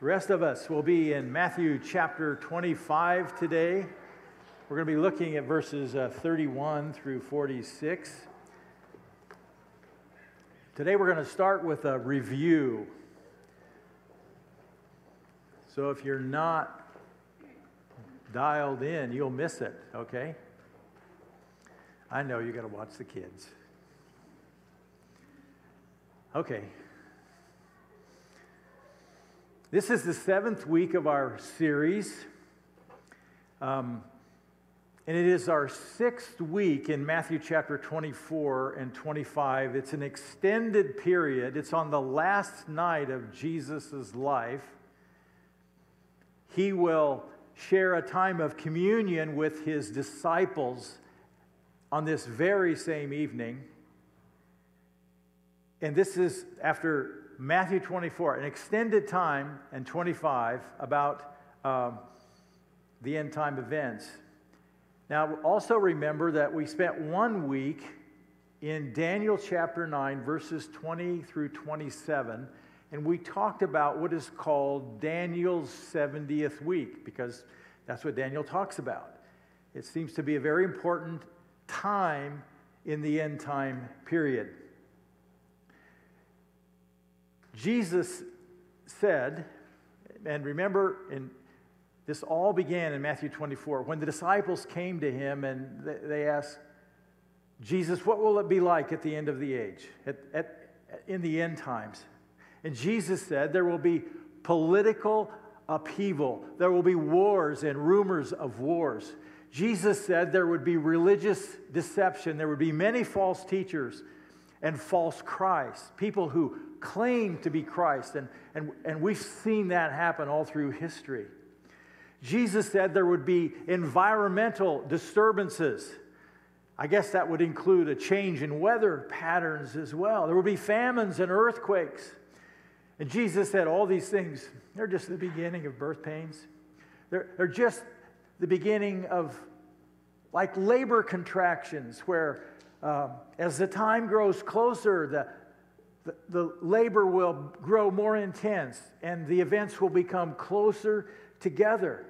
The rest of us will be in Matthew chapter 25 today. We're going to be looking at verses uh, 31 through 46. Today we're going to start with a review. So if you're not dialed in, you'll miss it, okay? I know you got to watch the kids. Okay, this is the seventh week of our series. Um, and it is our sixth week in Matthew chapter 24 and 25. It's an extended period, it's on the last night of Jesus' life. He will share a time of communion with his disciples on this very same evening. And this is after Matthew 24, an extended time, and 25 about um, the end time events. Now, also remember that we spent one week in Daniel chapter 9, verses 20 through 27, and we talked about what is called Daniel's 70th week, because that's what Daniel talks about. It seems to be a very important time in the end time period. Jesus said, and remember, in, this all began in Matthew 24, when the disciples came to him and they asked, Jesus, what will it be like at the end of the age, at, at, in the end times? And Jesus said, There will be political upheaval, there will be wars and rumors of wars. Jesus said there would be religious deception, there would be many false teachers and false Christ, people who claim to be Christ. And, and, and we've seen that happen all through history. Jesus said there would be environmental disturbances. I guess that would include a change in weather patterns as well. There would be famines and earthquakes. And Jesus said all these things, they're just the beginning of birth pains. They're, they're just the beginning of like labor contractions, where uh, as the time grows closer, the, the, the labor will grow more intense and the events will become closer together.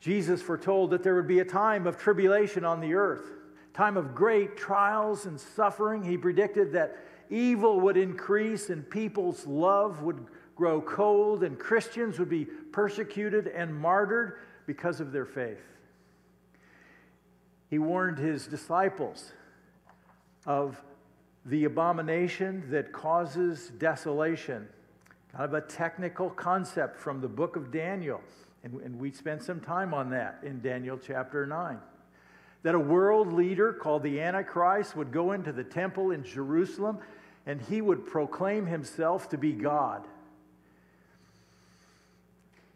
Jesus foretold that there would be a time of tribulation on the earth, time of great trials and suffering. He predicted that evil would increase and people's love would grow cold and Christians would be persecuted and martyred because of their faith. He warned his disciples of the abomination that causes desolation. Kind of a technical concept from the book of Daniel. And, and we spent some time on that in Daniel chapter 9. That a world leader called the Antichrist would go into the temple in Jerusalem and he would proclaim himself to be God.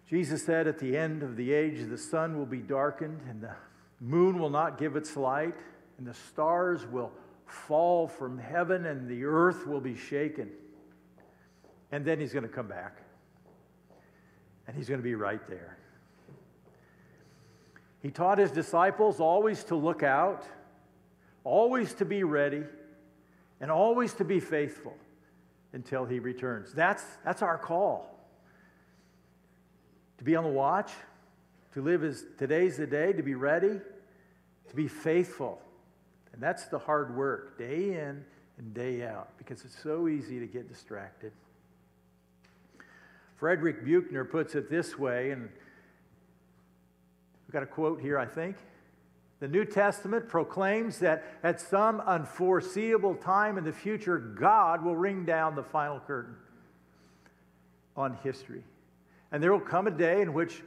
Jesus said, At the end of the age, the sun will be darkened, and the moon will not give its light, and the stars will fall from heaven and the earth will be shaken. And then he's going to come back. And he's going to be right there. He taught his disciples always to look out, always to be ready, and always to be faithful until he returns. That's, that's our call. To be on the watch, to live as today's the day, to be ready, to be faithful and that's the hard work, day in and day out, because it's so easy to get distracted. Frederick Buechner puts it this way, and we've got a quote here, I think. The New Testament proclaims that at some unforeseeable time in the future, God will ring down the final curtain on history. And there will come a day in which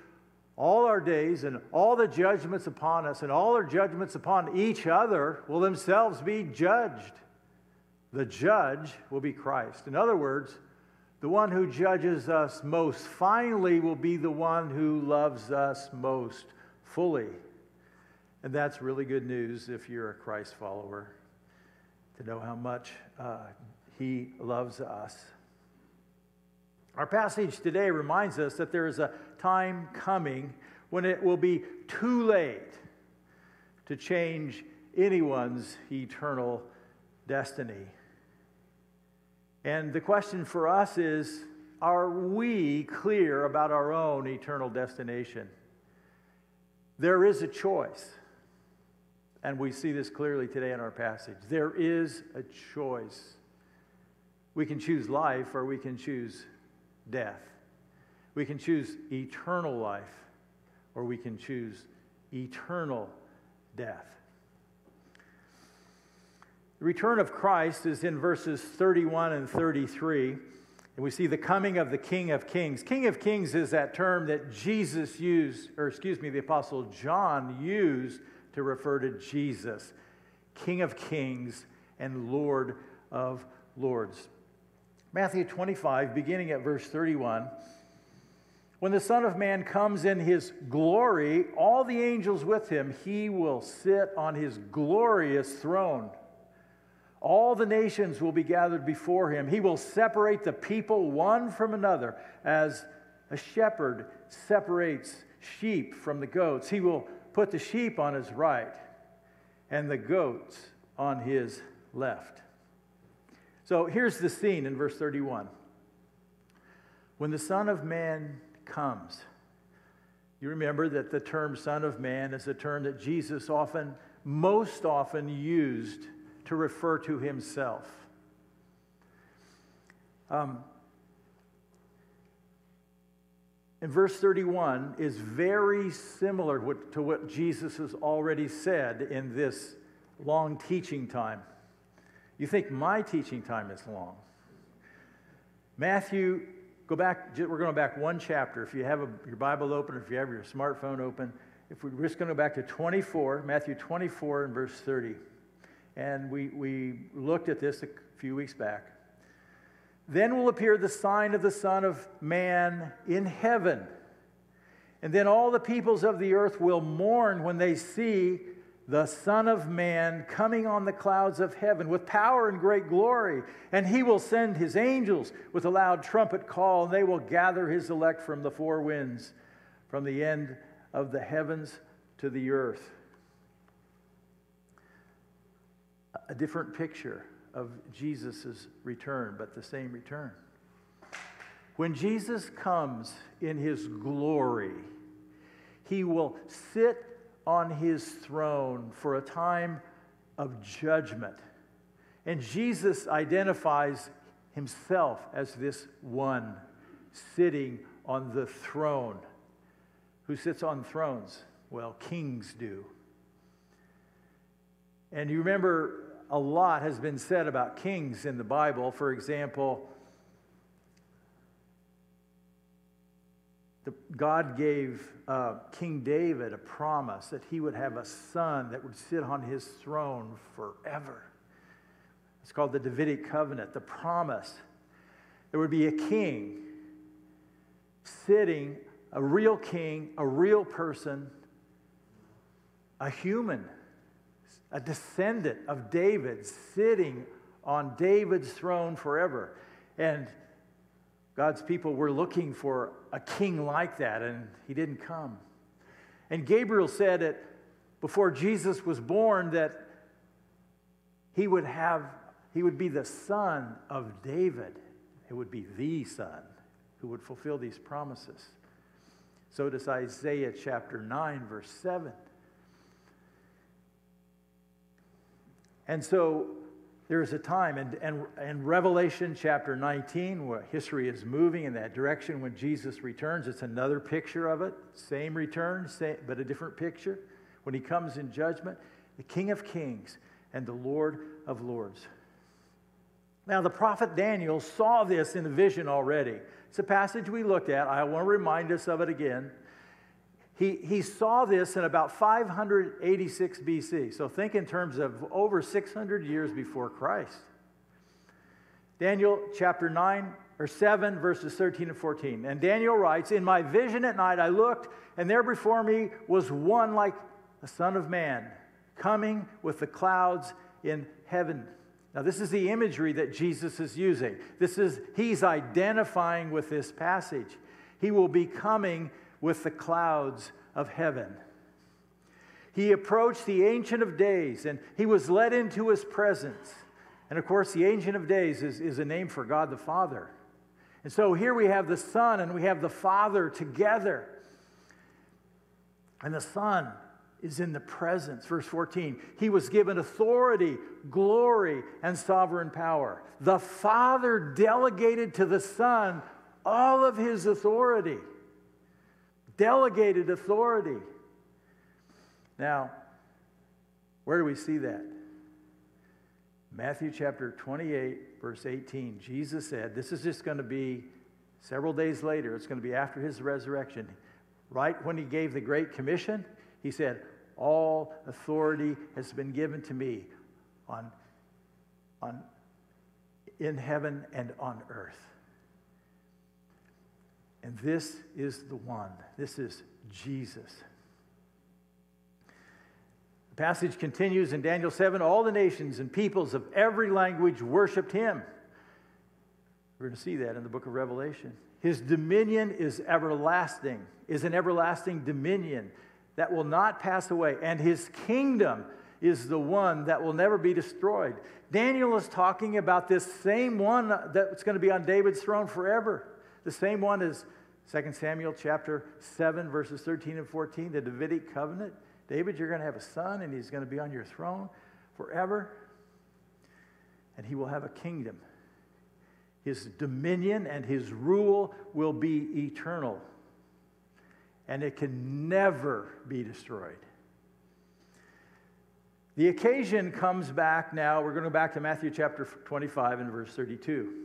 all our days and all the judgments upon us and all our judgments upon each other will themselves be judged. The judge will be Christ. In other words, the one who judges us most finally will be the one who loves us most fully. And that's really good news if you're a Christ follower, to know how much uh, he loves us. Our passage today reminds us that there is a time coming when it will be too late to change anyone's eternal destiny. And the question for us is are we clear about our own eternal destination? There is a choice. And we see this clearly today in our passage. There is a choice. We can choose life or we can choose death. We can choose eternal life or we can choose eternal death. The return of Christ is in verses 31 and 33. And we see the coming of the King of Kings. King of Kings is that term that Jesus used, or excuse me, the Apostle John used to refer to Jesus, King of Kings and Lord of Lords. Matthew 25, beginning at verse 31. When the Son of Man comes in his glory, all the angels with him, he will sit on his glorious throne. All the nations will be gathered before him. He will separate the people one from another as a shepherd separates sheep from the goats. He will put the sheep on his right and the goats on his left. So here's the scene in verse 31. When the Son of Man comes, you remember that the term Son of Man is a term that Jesus often, most often used to refer to himself. Um, in verse 31 is very similar to what Jesus has already said in this long teaching time. You think my teaching time is long. Matthew, go back, we're going back one chapter. If you have a, your Bible open, if you have your smartphone open, if we're just going to go back to 24, Matthew 24 and verse 30 and we, we looked at this a few weeks back. Then will appear the sign of the Son of Man in heaven. And then all the peoples of the earth will mourn when they see the Son of Man coming on the clouds of heaven with power and great glory. And he will send his angels with a loud trumpet call, and they will gather his elect from the four winds, from the end of the heavens to the earth. a different picture of Jesus' return, but the same return. When Jesus comes in his glory, he will sit on his throne for a time of judgment. And Jesus identifies himself as this one sitting on the throne. Who sits on thrones? Well, kings do. And you remember a lot has been said about kings in the Bible. For example, the, God gave uh, King David a promise that he would have a son that would sit on his throne forever. It's called the Davidic covenant, the promise. There would be a king sitting, a real king, a real person, a human a descendant of David sitting on David's throne forever. And God's people were looking for a king like that, and he didn't come. And Gabriel said it before Jesus was born that he would have he would be the son of David. It would be the son who would fulfill these promises. So does Isaiah chapter 9 verse 7. And so there's a time, and, and, and Revelation chapter 19, where history is moving in that direction when Jesus returns, it's another picture of it. Same return, same, but a different picture. When he comes in judgment, the King of Kings and the Lord of Lords. Now, the prophet Daniel saw this in a vision already. It's a passage we looked at. I want to remind us of it again. He, he saw this in about 586 BC. So think in terms of over 600 years before Christ. Daniel chapter 9 or 7, verses 13 and 14. And Daniel writes In my vision at night I looked, and there before me was one like a Son of Man, coming with the clouds in heaven. Now, this is the imagery that Jesus is using. This is, he's identifying with this passage. He will be coming with the clouds of heaven. He approached the Ancient of Days and he was led into his presence. And of course, the Ancient of Days is, is a name for God the Father. And so here we have the Son and we have the Father together. And the Son is in the presence. Verse 14, he was given authority, glory, and sovereign power. The Father delegated to the Son all of his authority. Delegated authority. Now, where do we see that? Matthew chapter 28, verse 18. Jesus said, This is just going to be several days later, it's going to be after his resurrection. Right when he gave the Great Commission, he said, All authority has been given to me on, on, in heaven and on earth. And this is the one. This is Jesus. The passage continues in Daniel 7 all the nations and peoples of every language worshiped him. We're going to see that in the book of Revelation. His dominion is everlasting, is an everlasting dominion that will not pass away, and his kingdom is the one that will never be destroyed. Daniel is talking about this same one that's going to be on David's throne forever. The same one as 2 Samuel chapter 7, verses 13 and 14, the Davidic covenant. David, you're going to have a son, and he's going to be on your throne forever, and he will have a kingdom. His dominion and his rule will be eternal, and it can never be destroyed. The occasion comes back now. We're going to go back to Matthew chapter 25 and verse 32.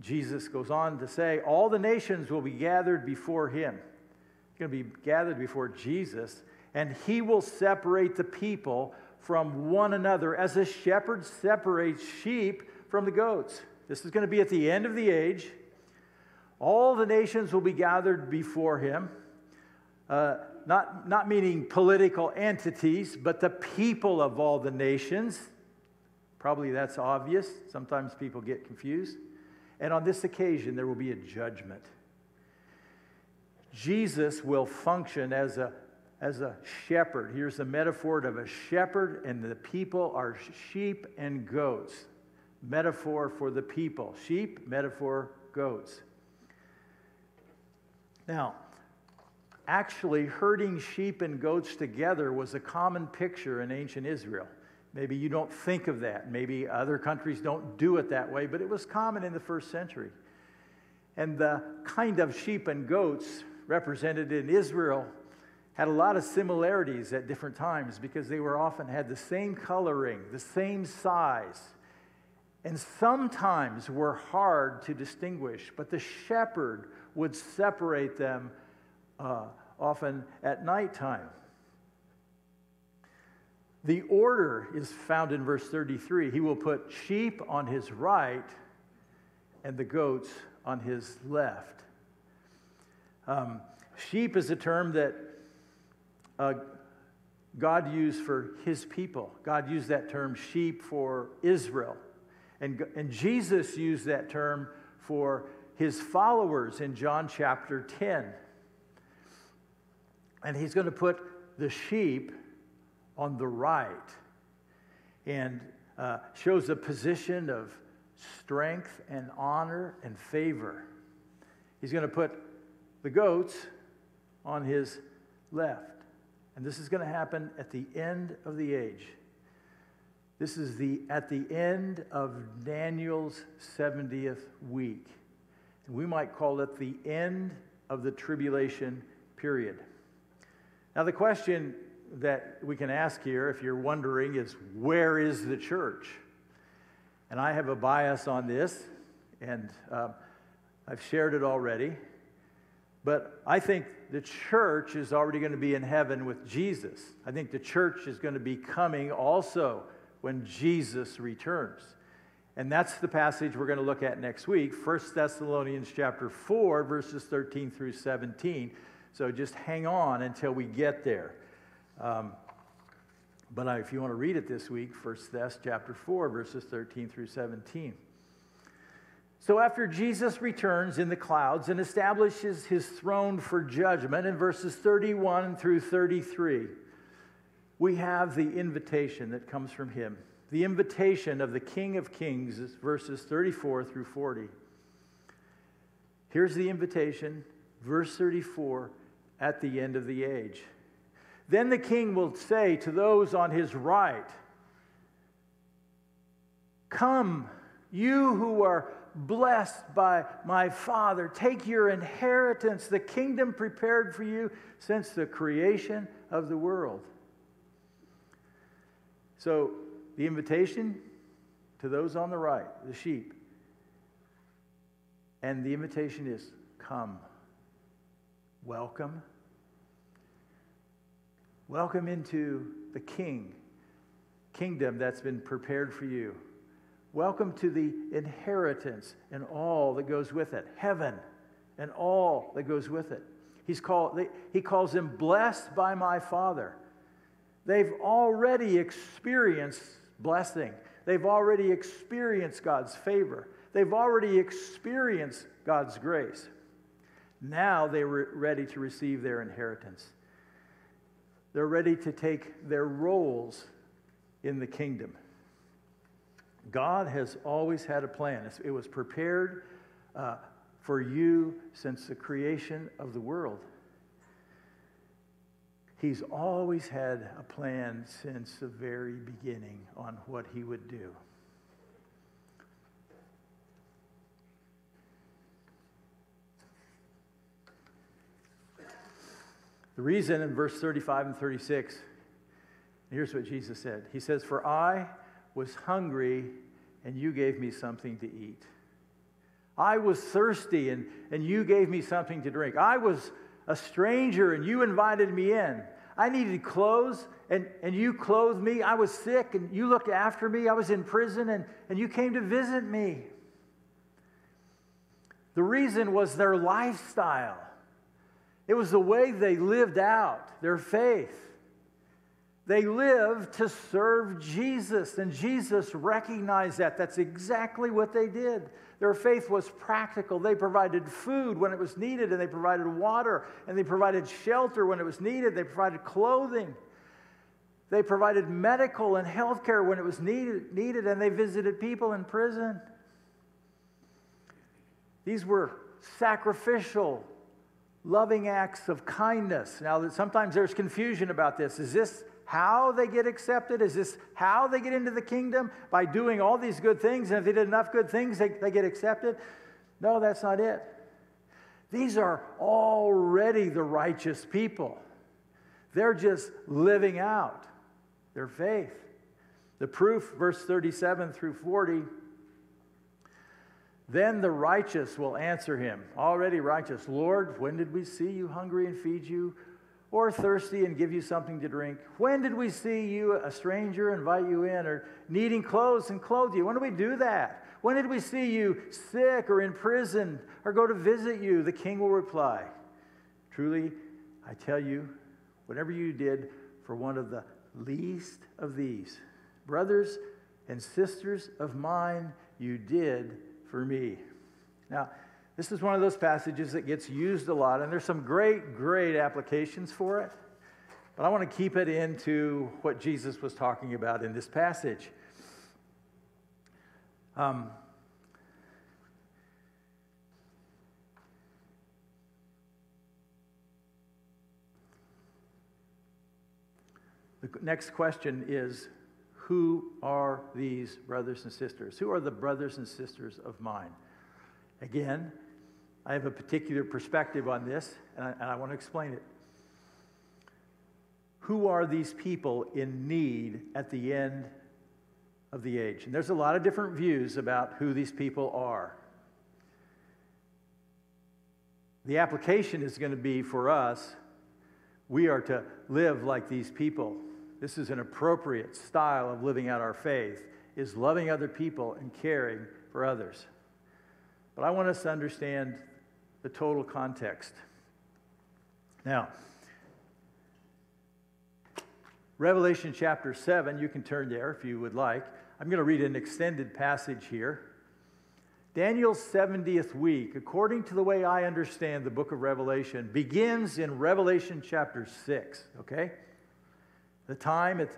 Jesus goes on to say, All the nations will be gathered before him going to be gathered before Jesus, and he will separate the people from one another as a shepherd separates sheep from the goats. This is going to be at the end of the age. All the nations will be gathered before him. Uh, not, not meaning political entities, but the people of all the nations. Probably that's obvious. Sometimes people get confused. And on this occasion, there will be a judgment. Jesus will function as a, as a shepherd. Here's the metaphor of a shepherd, and the people are sheep and goats. Metaphor for the people. Sheep, metaphor, goats. Now, actually, herding sheep and goats together was a common picture in ancient Israel. Maybe you don't think of that. Maybe other countries don't do it that way, but it was common in the first century. And the kind of sheep and goats represented in Israel had a lot of similarities at different times because they were often had the same coloring, the same size, and sometimes were hard to distinguish. But the shepherd would separate them uh, often at nighttime. The order is found in verse 33. He will put sheep on his right and the goats on his left. Um, sheep is a term that uh, God used for his people. God used that term sheep for Israel. And, and Jesus used that term for his followers in John chapter 10. And he's going to put the sheep on the right and uh, shows a position of strength and honor and favor. He's going to put the goats on his left. And this is going to happen at the end of the age. This is the at the end of Daniel's 70th week. And we might call it the end of the tribulation period. Now the question that we can ask here if you're wondering is where is the church? And I have a bias on this and uh, I've shared it already. But I think the church is already going to be in heaven with Jesus. I think the church is going to be coming also when Jesus returns. And that's the passage we're going to look at next week, 1 Thessalonians chapter 4 verses 13 through 17. So just hang on until we get there. Um, but if you want to read it this week, 1 Thess chapter 4 verses 13 through 17. So, after Jesus returns in the clouds and establishes his throne for judgment in verses 31 through 33, we have the invitation that comes from him. the invitation of the King of Kings, verses 34 through 40. Here's the invitation, verse 34, at the end of the age. Then the king will say to those on his right, Come, you who are blessed by my Father, take your inheritance, the kingdom prepared for you since the creation of the world. So, the invitation to those on the right, the sheep, and the invitation is come, welcome. Welcome into the King, kingdom that's been prepared for you. Welcome to the inheritance and all that goes with it, heaven and all that goes with it. He's called, he calls them blessed by my Father. They've already experienced blessing, they've already experienced God's favor, they've already experienced God's grace. Now they're ready to receive their inheritance. They're ready to take their roles in the kingdom. God has always had a plan. It was prepared uh, for you since the creation of the world. He's always had a plan since the very beginning on what he would do. The reason in verse 35 and 36, here's what Jesus said He says, For I was hungry, and you gave me something to eat. I was thirsty, and, and you gave me something to drink. I was a stranger, and you invited me in. I needed clothes, and, and you clothed me. I was sick, and you looked after me. I was in prison, and, and you came to visit me. The reason was their lifestyle, it was the way they lived out their faith. They lived to serve Jesus, and Jesus recognized that. That's exactly what they did. Their faith was practical. They provided food when it was needed, and they provided water, and they provided shelter when it was needed. They provided clothing. They provided medical and health care when it was needed, needed, and they visited people in prison. These were sacrificial, loving acts of kindness. Now, sometimes there's confusion about this. Is this how they get accepted? Is this how they get into the kingdom? By doing all these good things, and if they did enough good things, they, they get accepted? No, that's not it. These are already the righteous people. They're just living out their faith. The proof, verse 37 through 40. Then the righteous will answer him, already righteous, Lord, when did we see you hungry and feed you? or thirsty and give you something to drink? When did we see you, a stranger, invite you in, or needing clothes and clothe you? When did we do that? When did we see you sick or in prison or go to visit you? The king will reply, Truly, I tell you, whatever you did for one of the least of these, brothers and sisters of mine, you did for me. Now, this is one of those passages that gets used a lot, and there's some great, great applications for it. But I want to keep it into what Jesus was talking about in this passage. Um, the next question is Who are these brothers and sisters? Who are the brothers and sisters of mine? Again, I have a particular perspective on this, and I, and I want to explain it. Who are these people in need at the end of the age? And there's a lot of different views about who these people are. The application is going to be for us we are to live like these people. This is an appropriate style of living out our faith is loving other people and caring for others. But I want us to understand the total context. Now, Revelation chapter 7, you can turn there if you would like. I'm going to read an extended passage here. Daniel's 70th week, according to the way I understand the book of Revelation, begins in Revelation chapter 6, okay? The time at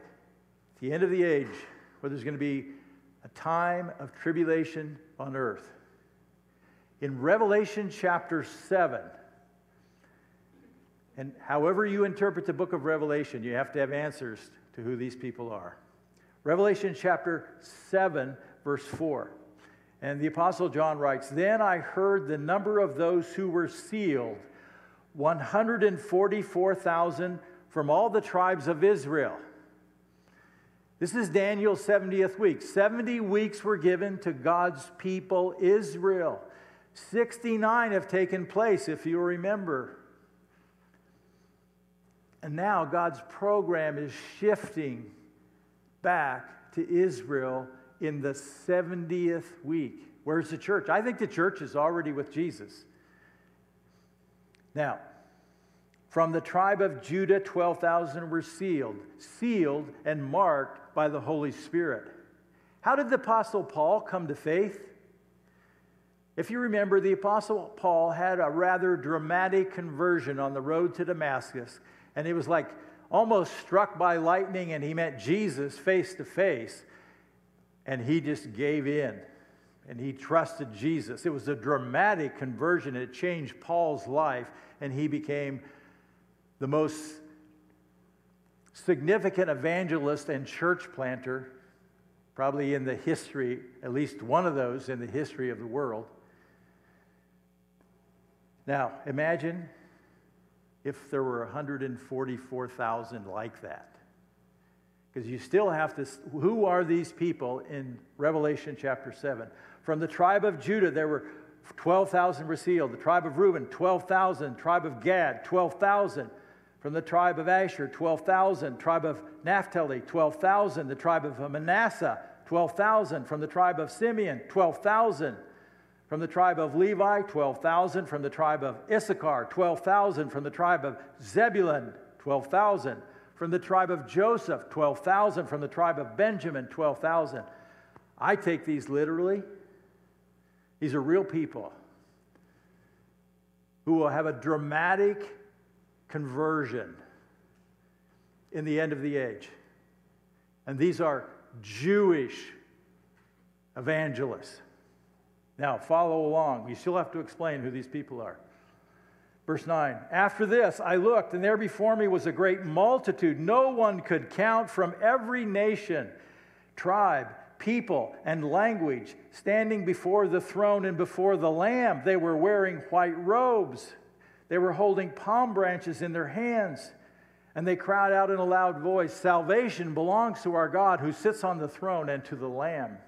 the end of the age where there's going to be a time of tribulation on earth. In Revelation chapter 7, and however you interpret the book of Revelation, you have to have answers to who these people are. Revelation chapter 7, verse 4. And the Apostle John writes Then I heard the number of those who were sealed 144,000 from all the tribes of Israel. This is Daniel's 70th week. 70 weeks were given to God's people, Israel. 69 have taken place, if you remember. And now God's program is shifting back to Israel in the 70th week. Where's the church? I think the church is already with Jesus. Now, from the tribe of Judah, 12,000 were sealed, sealed and marked by the Holy Spirit. How did the Apostle Paul come to faith? If you remember, the Apostle Paul had a rather dramatic conversion on the road to Damascus, and it was like almost struck by lightning, and he met Jesus face to face, and he just gave in and he trusted Jesus. It was a dramatic conversion. It changed Paul's life, and he became the most significant evangelist and church planter, probably in the history, at least one of those in the history of the world. Now, imagine if there were 144,000 like that. Because you still have to, who are these people in Revelation chapter 7? From the tribe of Judah, there were 12,000 were sealed. The tribe of Reuben, 12,000. Tribe of Gad, 12,000. From the tribe of Asher, 12,000. Tribe of Naphtali, 12,000. The tribe of Manasseh, 12,000. From the tribe of Simeon, 12,000. From the tribe of Levi, 12,000. From the tribe of Issachar, 12,000. From the tribe of Zebulun, 12,000. From the tribe of Joseph, 12,000. From the tribe of Benjamin, 12,000. I take these literally these are real people who will have a dramatic conversion in the end of the age. And these are Jewish evangelists. Now, follow along. You still have to explain who these people are. Verse 9 After this, I looked, and there before me was a great multitude. No one could count from every nation, tribe, people and language standing before the throne and before the Lamb. They were wearing white robes, they were holding palm branches in their hands. And they cried out in a loud voice Salvation belongs to our God who sits on the throne and to the Lamb.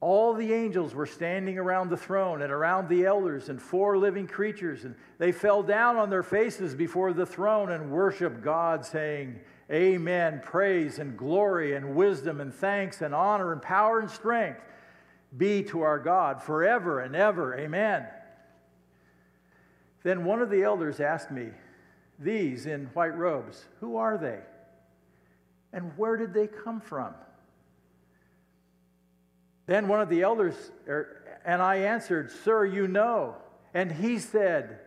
All the angels were standing around the throne and around the elders and four living creatures, and they fell down on their faces before the throne and worshiped God, saying, Amen. Praise and glory and wisdom and thanks and honor and power and strength be to our God forever and ever. Amen. Then one of the elders asked me, These in white robes, who are they? And where did they come from? Then one of the elders, er, and I answered, Sir, you know. And he said,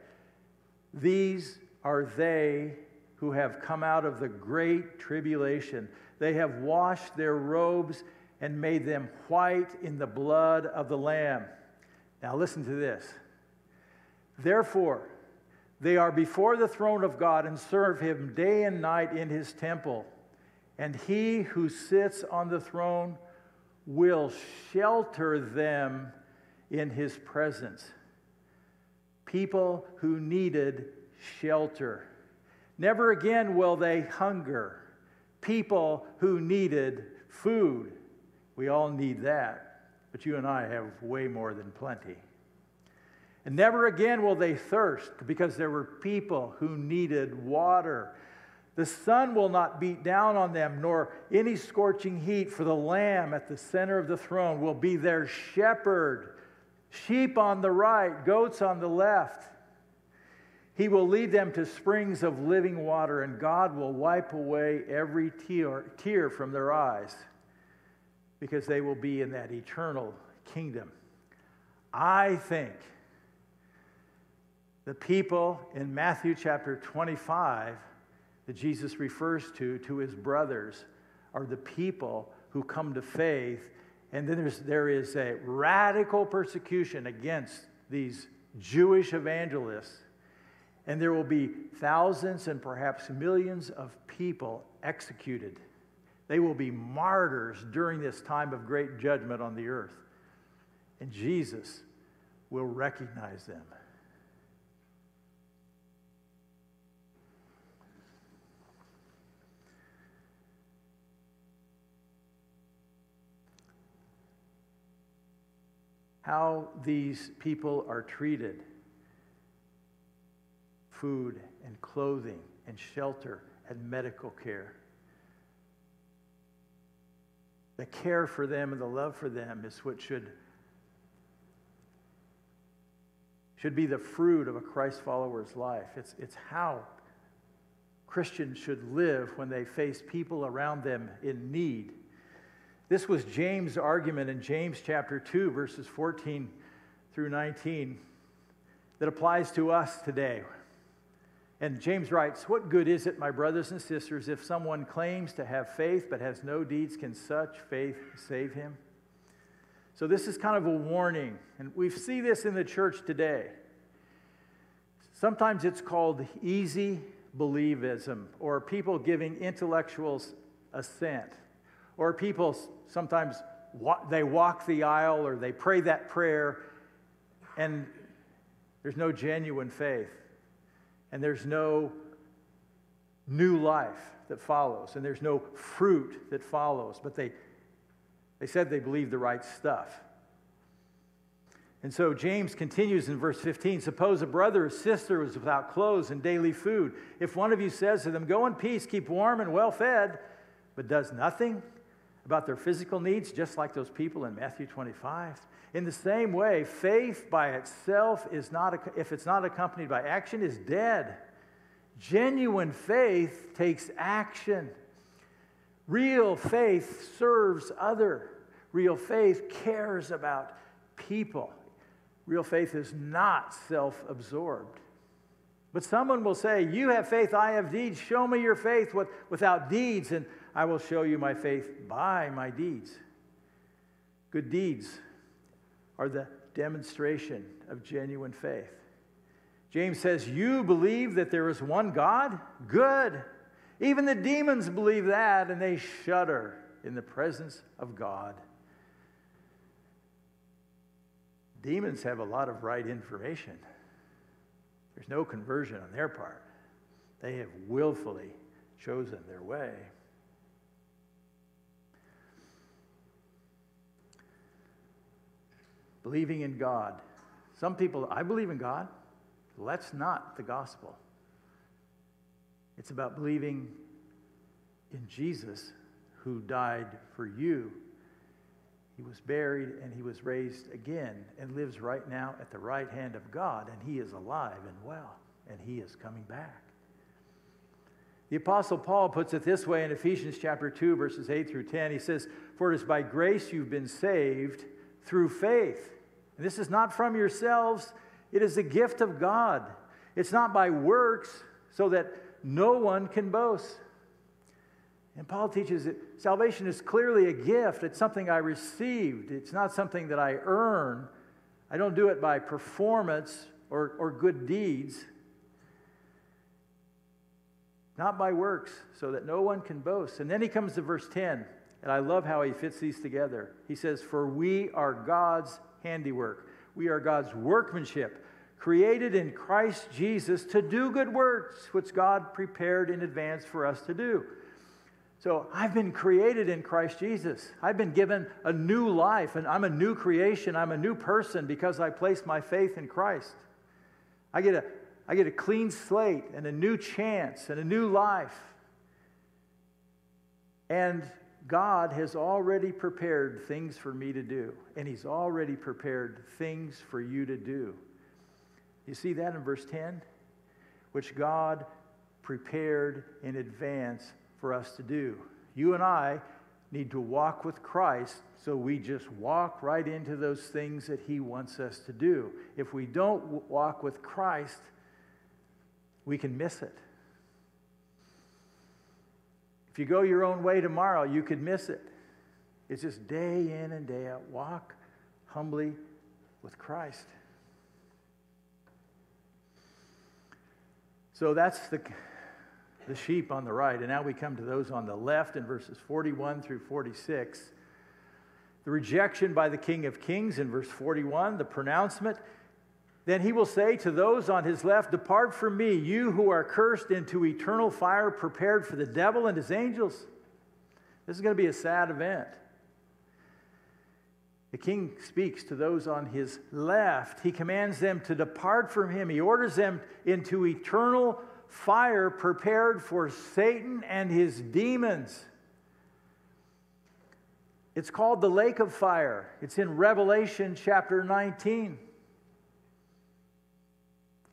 These are they who have come out of the great tribulation. They have washed their robes and made them white in the blood of the Lamb. Now, listen to this. Therefore, they are before the throne of God and serve him day and night in his temple. And he who sits on the throne will shelter them in his presence. People who needed shelter. Never again will they hunger. People who needed food. We all need that, but you and I have way more than plenty. And never again will they thirst because there were people who needed water. The sun will not beat down on them, nor any scorching heat, for the Lamb at the center of the throne will be their shepherd. Sheep on the right, goats on the left. He will lead them to springs of living water, and God will wipe away every tear, tear from their eyes because they will be in that eternal kingdom. I think the people in Matthew chapter 25 that Jesus refers to, to his brothers, are the people who come to faith. And then there's, there is a radical persecution against these Jewish evangelists. And there will be thousands and perhaps millions of people executed. They will be martyrs during this time of great judgment on the earth. And Jesus will recognize them. How these people are treated food and clothing and shelter and medical care. The care for them and the love for them is what should, should be the fruit of a Christ follower's life. It's, it's how Christians should live when they face people around them in need. This was James' argument in James chapter 2, verses 14 through 19, that applies to us today. And James writes, What good is it, my brothers and sisters, if someone claims to have faith but has no deeds? Can such faith save him? So, this is kind of a warning. And we see this in the church today. Sometimes it's called easy believism, or people giving intellectuals assent. Or people sometimes they walk the aisle or they pray that prayer and there's no genuine faith. And there's no new life that follows. And there's no fruit that follows. But they they said they believed the right stuff. And so james continues in verse 15 suppose a brother or sister was without clothes and daily food. If one of you says to them go in peace keep warm and well fed but does nothing about their physical needs, just like those people in Matthew 25. In the same way, faith by itself is not, if it's not accompanied by action, is dead. Genuine faith takes action. Real faith serves other. Real faith cares about people. Real faith is not self absorbed. But someone will say, You have faith, I have deeds. Show me your faith without deeds. And I will show you my faith by my deeds. Good deeds are the demonstration of genuine faith. James says, You believe that there is one God? Good. Even the demons believe that, and they shudder in the presence of God. Demons have a lot of right information. There's no conversion on their part. They have willfully chosen their way. Believing in God. Some people, I believe in God. That's not the gospel. It's about believing in Jesus who died for you. He was buried and he was raised again and lives right now at the right hand of God, and he is alive and well, and he is coming back. The Apostle Paul puts it this way in Ephesians chapter 2, verses 8 through 10. He says, For it is by grace you've been saved through faith. This is not from yourselves, it is a gift of God. It's not by works, so that no one can boast. And Paul teaches that salvation is clearly a gift. It's something I received, it's not something that I earn. I don't do it by performance or, or good deeds. Not by works, so that no one can boast. And then he comes to verse 10, and I love how he fits these together. He says, For we are God's handiwork. We are God's workmanship, created in Christ Jesus to do good works, which God prepared in advance for us to do. So I've been created in Christ Jesus. I've been given a new life, and I'm a new creation. I'm a new person because I placed my faith in Christ. I get a, I get a clean slate and a new chance and a new life. And God has already prepared things for me to do, and He's already prepared things for you to do. You see that in verse 10? Which God prepared in advance for us to do. You and I need to walk with Christ, so we just walk right into those things that He wants us to do. If we don't walk with Christ, we can miss it. If you go your own way tomorrow, you could miss it. It's just day in and day out. Walk humbly with Christ. So that's the, the sheep on the right. And now we come to those on the left in verses 41 through 46. The rejection by the King of Kings in verse 41, the pronouncement. Then he will say to those on his left, Depart from me, you who are cursed into eternal fire prepared for the devil and his angels. This is going to be a sad event. The king speaks to those on his left. He commands them to depart from him. He orders them into eternal fire prepared for Satan and his demons. It's called the lake of fire. It's in Revelation chapter 19.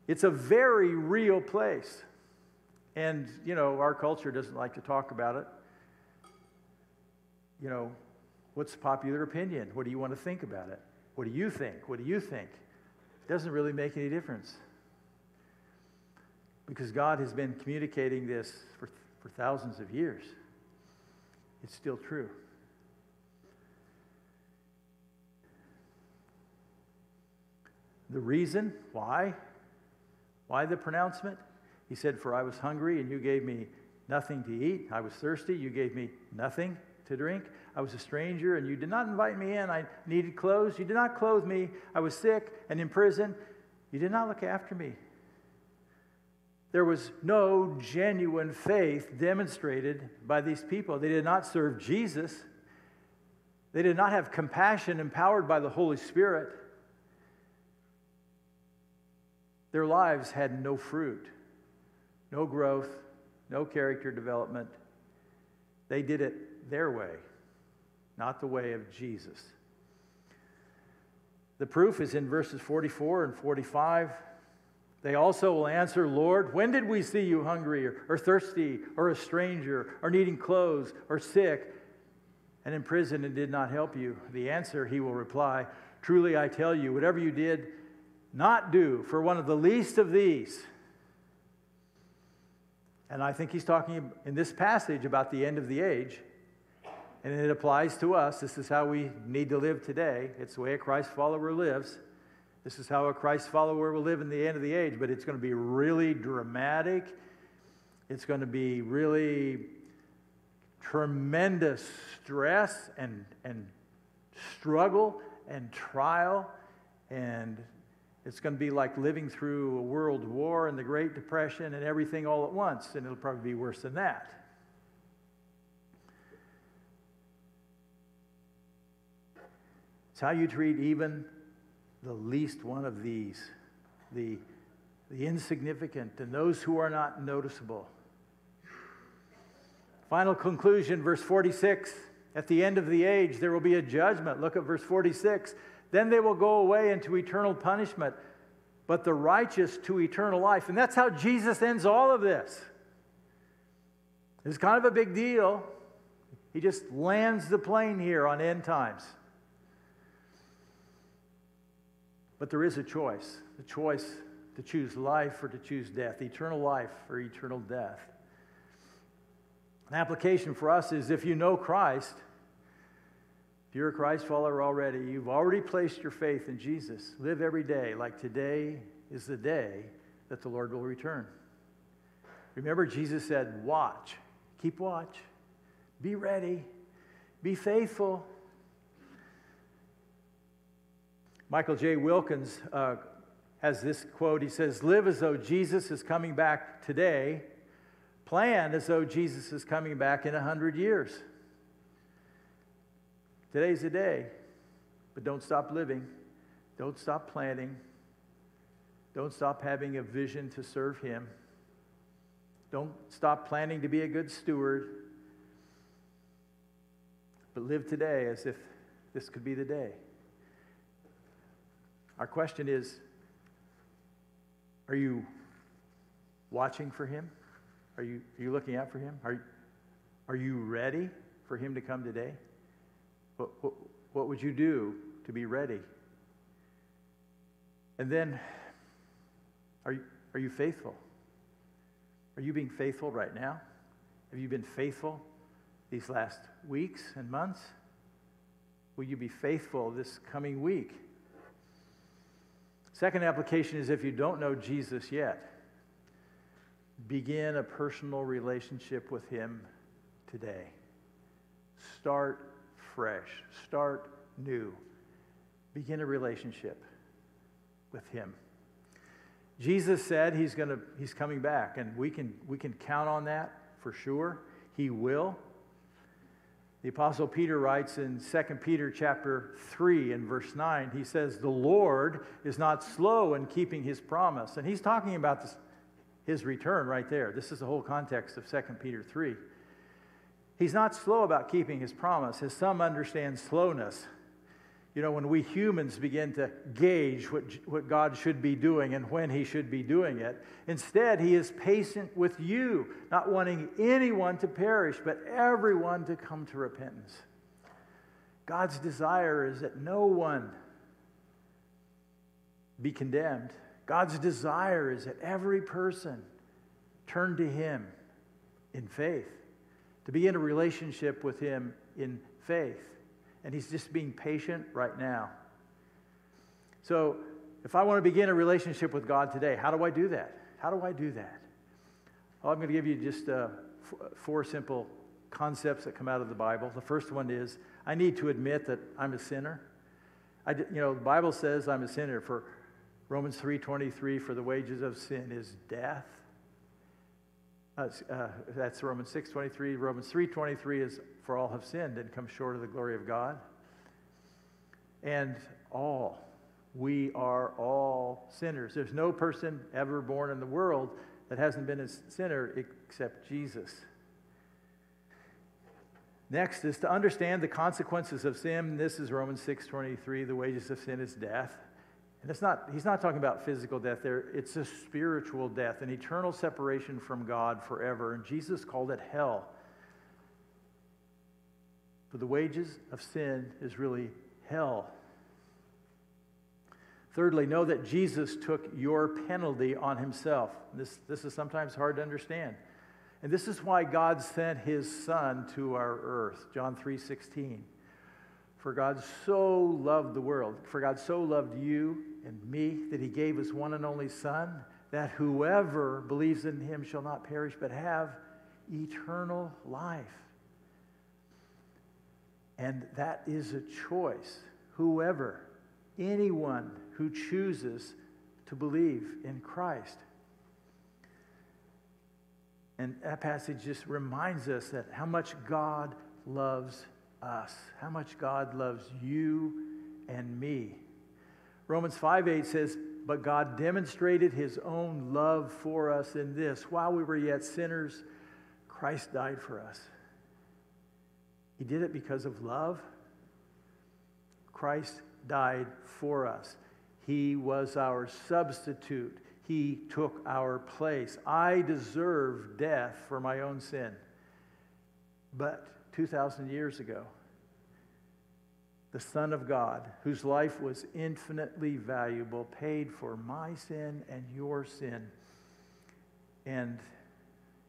It's a very real place. And, you know, our culture doesn't like to talk about it. You know, what's popular opinion? What do you want to think about it? What do you think? What do you think? It doesn't really make any difference. Because God has been communicating this for, for thousands of years. It's still true. The reason why? Why the pronouncement? He said, For I was hungry and you gave me nothing to eat. I was thirsty, you gave me nothing to drink. I was a stranger and you did not invite me in. I needed clothes. You did not clothe me. I was sick and in prison. You did not look after me. There was no genuine faith demonstrated by these people. They did not serve Jesus. They did not have compassion empowered by the Holy Spirit. Their lives had no fruit, no growth, no character development. They did it their way, not the way of Jesus. The proof is in verses 44 and 45. They also will answer, Lord, when did we see you hungry or, or, thirsty or a stranger or needing clothes or sick and in prison and did not help you? The answer, he will reply, Truly I tell you, whatever you did not do for one of the least of these. And I think he's talking in this passage about the end of the age. And it applies to us. This is how we need to live today. It's the way a Christ follower lives. This is how a Christ follower will live in the end of the age. But it's going to be really dramatic. It's going to be really tremendous stress and, and struggle and trial and it's going to be like living through a world war and the Great Depression and everything all at once, and it'll probably be worse than that. It's how you treat even the least one of these, the, the insignificant, and those who are not noticeable. Final conclusion, verse 46. At the end of the age, there will be a judgment. Look at verse 46. Then they will go away into eternal punishment, but the righteous to eternal life. And that's how Jesus ends all of this. It's kind of a big deal. He just lands the plane here on end times. But there is a choice the choice to choose life or to choose death, eternal life or eternal death. An application for us is if you know Christ, you're a Christ follower already, you've already placed your faith in Jesus. Live every day like today is the day that the Lord will return. Remember, Jesus said, Watch, keep watch, be ready, be faithful. Michael J. Wilkins uh, has this quote. He says, Live as though Jesus is coming back today, plan as though Jesus is coming back in a hundred years. Today's the day, but don't stop living. Don't stop planning. Don't stop having a vision to serve Him. Don't stop planning to be a good steward. But live today as if this could be the day. Our question is Are you watching for Him? Are you, are you looking out for Him? Are, are you ready for Him to come today? What, what, what would you do to be ready? And then, are you, are you faithful? Are you being faithful right now? Have you been faithful these last weeks and months? Will you be faithful this coming week? Second application is if you don't know Jesus yet, begin a personal relationship with Him today. Start fresh, start new. Begin a relationship with Him. Jesus said he's, gonna, he's coming back, and we can, we can count on that for sure. He will. The apostle Peter writes in 2 Peter chapter 3 and verse 9, he says, "The Lord is not slow in keeping his promise." And he's talking about this, his return right there. This is the whole context of 2 Peter 3. He's not slow about keeping his promise, as some understand slowness you know, when we humans begin to gauge what, what God should be doing and when He should be doing it. Instead, He is patient with you, not wanting anyone to perish, but everyone to come to repentance. God's desire is that no one be condemned. God's desire is that every person turn to Him in faith, to be in a relationship with Him in faith and he's just being patient right now. So, if I want to begin a relationship with God today, how do I do that? How do I do that? Well, I'm going to give you just uh, f- four simple concepts that come out of the Bible. The first one is I need to admit that I'm a sinner. I, you know, the Bible says I'm a sinner. For Romans 3:23, for the wages of sin is death. Uh, uh, that's Romans 6:23. Romans 3:23 is for all have sinned and come short of the glory of God. And all, we are all sinners. There's no person ever born in the world that hasn't been a sinner except Jesus. Next is to understand the consequences of sin. This is Romans 6:23. The wages of sin is death. And it's not, he's not talking about physical death there. It's a spiritual death, an eternal separation from God forever. And Jesus called it hell. For the wages of sin is really hell. Thirdly, know that Jesus took your penalty on himself. This, this is sometimes hard to understand. And this is why God sent his son to our earth. John 3 16. For God so loved the world, for God so loved you and me, that he gave his one and only Son, that whoever believes in him shall not perish but have eternal life. And that is a choice. Whoever, anyone who chooses to believe in Christ. And that passage just reminds us that how much God loves us, how much God loves you and me. Romans 5 8 says, But God demonstrated his own love for us in this while we were yet sinners, Christ died for us. He did it because of love. Christ died for us. He was our substitute. He took our place. I deserve death for my own sin. But 2,000 years ago, the Son of God, whose life was infinitely valuable, paid for my sin and your sin. And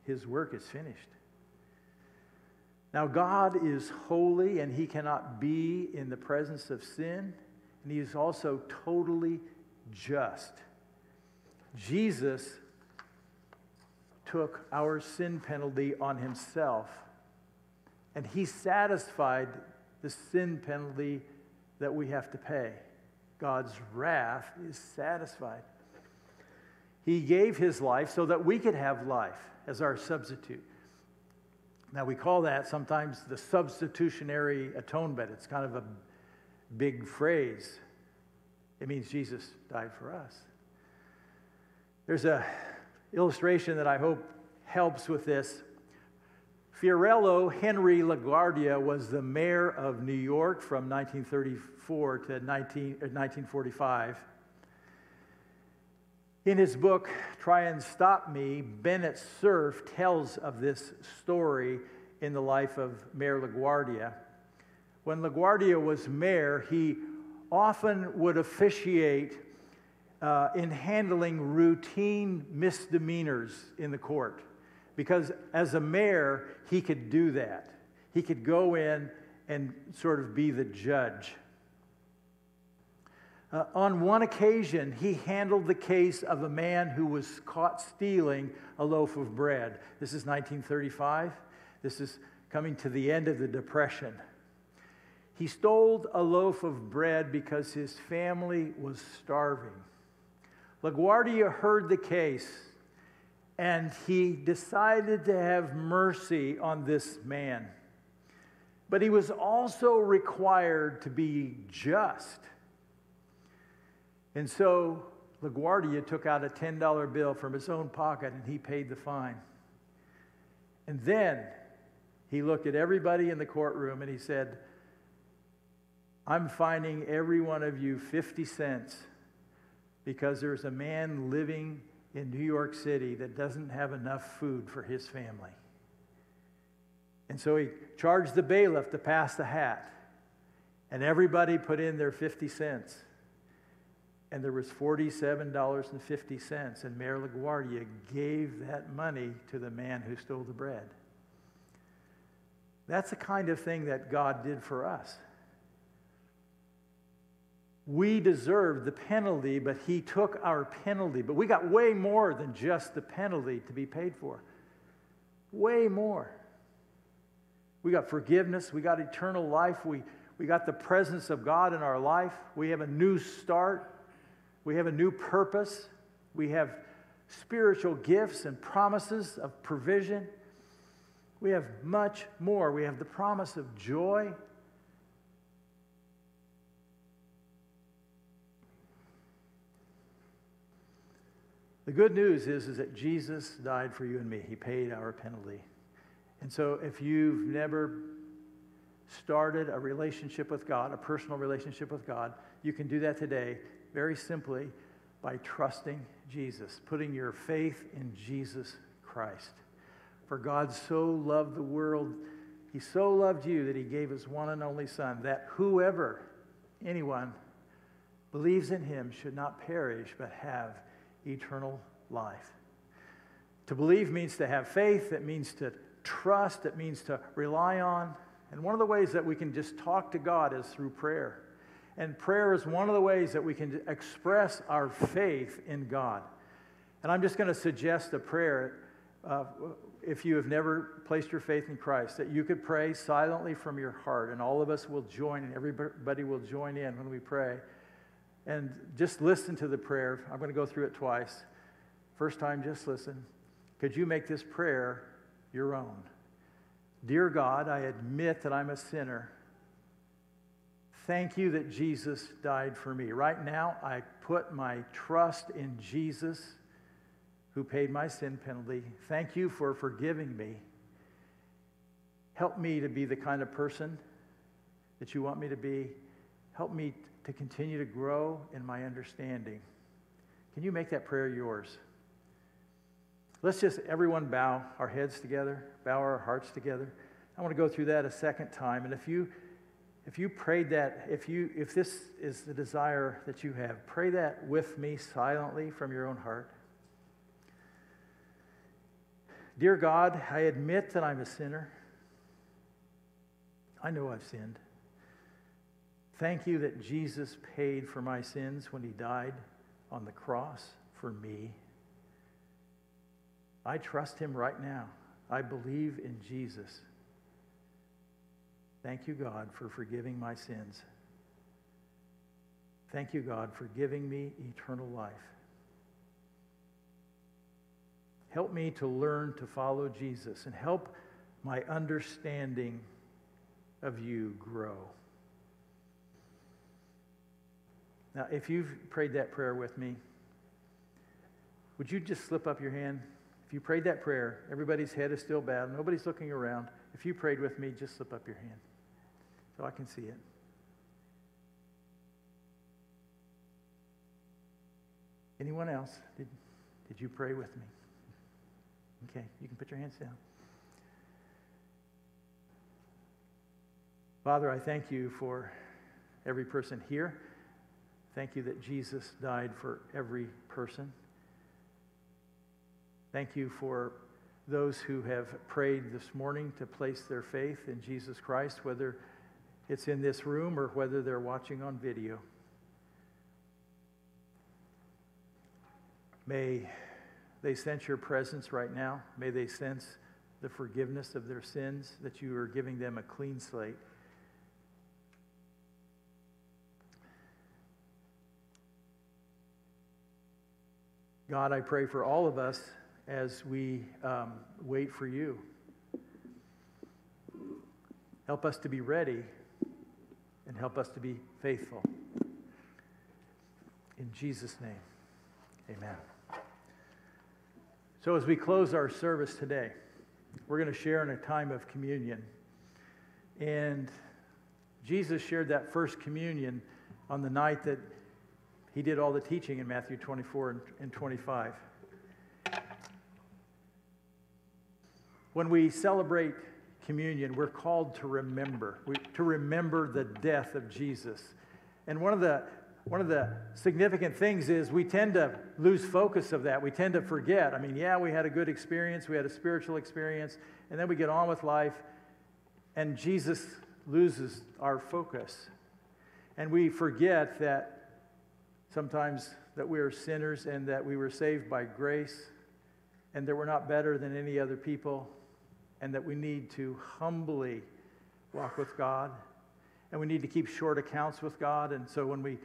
his work is finished. Now, God is holy and he cannot be in the presence of sin, and he is also totally just. Jesus took our sin penalty on himself, and he satisfied the sin penalty that we have to pay. God's wrath is satisfied. He gave his life so that we could have life as our substitute. Now, we call that sometimes the substitutionary atonement. It's kind of a big phrase. It means Jesus died for us. There's a illustration that I hope helps with this. Fiorello Henry LaGuardia was the mayor of New York from 1934 to 19, 1945. Uh, In his book, Try and Stop Me, Bennett Cerf tells of this story in the life of Mayor LaGuardia. When LaGuardia was mayor, he often would officiate uh, in handling routine misdemeanors in the court because as a mayor, he could do that. he could go in and sort of be the judge. Uh, on one occasion, he handled the case of a man who was caught stealing a loaf of bread. This is 1935. This is coming to the end of the Depression. He stole a loaf of bread because his family was starving. LaGuardia heard the case and he decided to have mercy on this man. But he was also required to be just. And so LaGuardia took out a $10 bill from his own pocket and he paid the fine. And then he looked at everybody in the courtroom and he said, I'm fining every one of you 50 cents because there's a man living in New York City that doesn't have enough food for his family. And so he charged the bailiff to pass the hat. And everybody put in their 50 cents. And there was $47.50. And Mayor LaGuardia gave that money to the man who stole the bread. That's the kind of thing that God did for us. We deserved the penalty, but He took our penalty. But we got way more than just the penalty to be paid for. Way more. We got forgiveness. We got eternal life. We, we got the presence of God in our life. We have a new start. We have a new purpose. We have spiritual gifts and promises of provision. We have much more. We have the promise of joy The good news is, is that Jesus died for you and me. He paid our penalty. And so if you've never started a relationship with God, a personal relationship with God, you can do that today very simply by trusting Jesus, putting your faith in Jesus Christ. For God so loved the world, He so loved you that He gave His one and only Son, that whoever, anyone, believes in Him should not perish but have eternal life. To believe means to have faith, it means to trust, it means to rely on. And one of the ways that we can just talk to God is through prayer. And prayer is one of the ways that we can express our faith in God. And I'm just going to suggest a prayer, uh, if you have never placed your faith in Christ, that you could pray silently from your heart, and all of us will join, and everybody will join in when we pray. And just listen to the prayer. I'm going to go through it twice. First time, just listen. Could you make this prayer your own? Dear God, I admit that I'm a sinner. Thank you that Jesus died for me. Right now, I put my trust in Jesus who paid my sin penalty. Thank you for forgiving me. Help me to be the kind of person that you want me to be. Help me to continue to grow in my understanding. Can you make that prayer yours? Let's just everyone bow our heads together, bow our hearts together. I want to go through that a second time. And if you if you prayed that, if you if this is the desire that you have, pray that with me silently from your own heart. Dear God, I admit that I'm a sinner. I know I've sinned. Thank you that Jesus paid for my sins when he died on the cross for me. I trust him right now. I believe in Jesus. Thank you, God, for forgiving my sins. Thank you, God, for giving me eternal life. Help me to learn to follow Jesus and help my understanding of you grow. Now, if you've prayed that prayer with me, would you just slip up your hand? If you prayed that prayer, everybody's head is still bowed, nobody's looking around. If you prayed with me, just slip up your hand so I can see it. Anyone else? Did, did you pray with me? Okay, you can put your hands down. Father, I thank you for every person here. Thank you that Jesus died for every person. Thank you for those who have prayed this morning to place their faith in Jesus Christ, whether it's in this room or whether they're watching on video. May they sense your presence right now. May they sense the forgiveness of their sins, that you are giving them a clean slate. God, I pray for all of us as we um, wait for you. Help us to be ready and help us to be faithful. In Jesus' name, amen. So, as we close our service today, we're going to share in a time of communion. And Jesus shared that first communion on the night that he did all the teaching in Matthew 24 and 25. When we celebrate communion, we're called to remember, we, to remember the death of Jesus. And one of the one of the significant things is we tend to lose focus of that. We tend to forget. I mean, yeah, we had a good experience, we had a spiritual experience, and then we get on with life, and Jesus loses our focus. And we forget that sometimes that we are sinners and that we were saved by grace and that we're not better than any other people and that we need to humbly walk with God and we need to keep short accounts with God. And so when we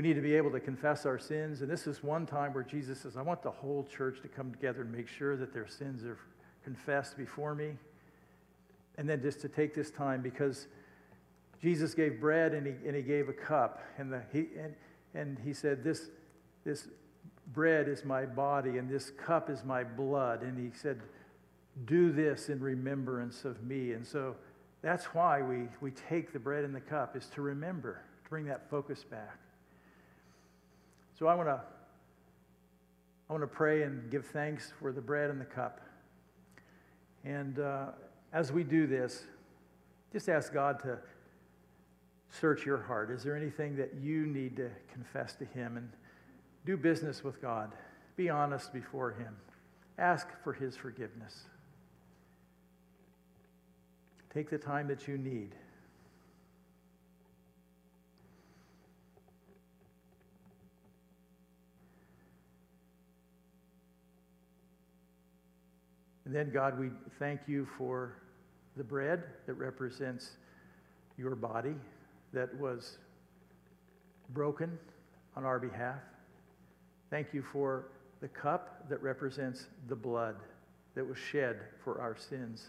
we need to be able to confess our sins. And this is one time where Jesus says, I want the whole church to come together and make sure that their sins are confessed before me. And then just to take this time because Jesus gave bread and he, and he gave a cup. And, the, he, and, and he said, this, this bread is my body and this cup is my blood. And he said, Do this in remembrance of me. And so that's why we, we take the bread and the cup, is to remember, to bring that focus back. So I want to I want to pray and give thanks for the bread and the cup. And uh, as we do this, just ask God to search your heart. Is there anything that you need to confess to Him and do business with God? Be honest before Him. Ask for His forgiveness. Take the time that you need. And then, God, we thank you for the bread that represents your body that was broken on our behalf. Thank you for the cup that represents the blood that was shed for our sins.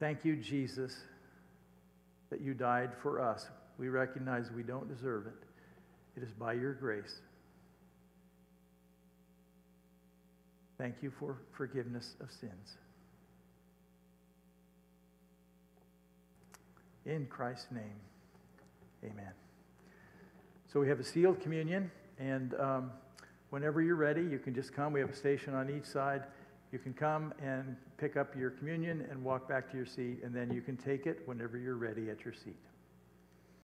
Thank you, Jesus, that you died for us. We recognize we don't deserve it. It is by your grace. Thank you for forgiveness of sins. In Christ's name, amen. So we have a sealed communion, and um, whenever you're ready, you can just come. We have a station on each side. You can come and pick up your communion and walk back to your seat, and then you can take it whenever you're ready at your seat.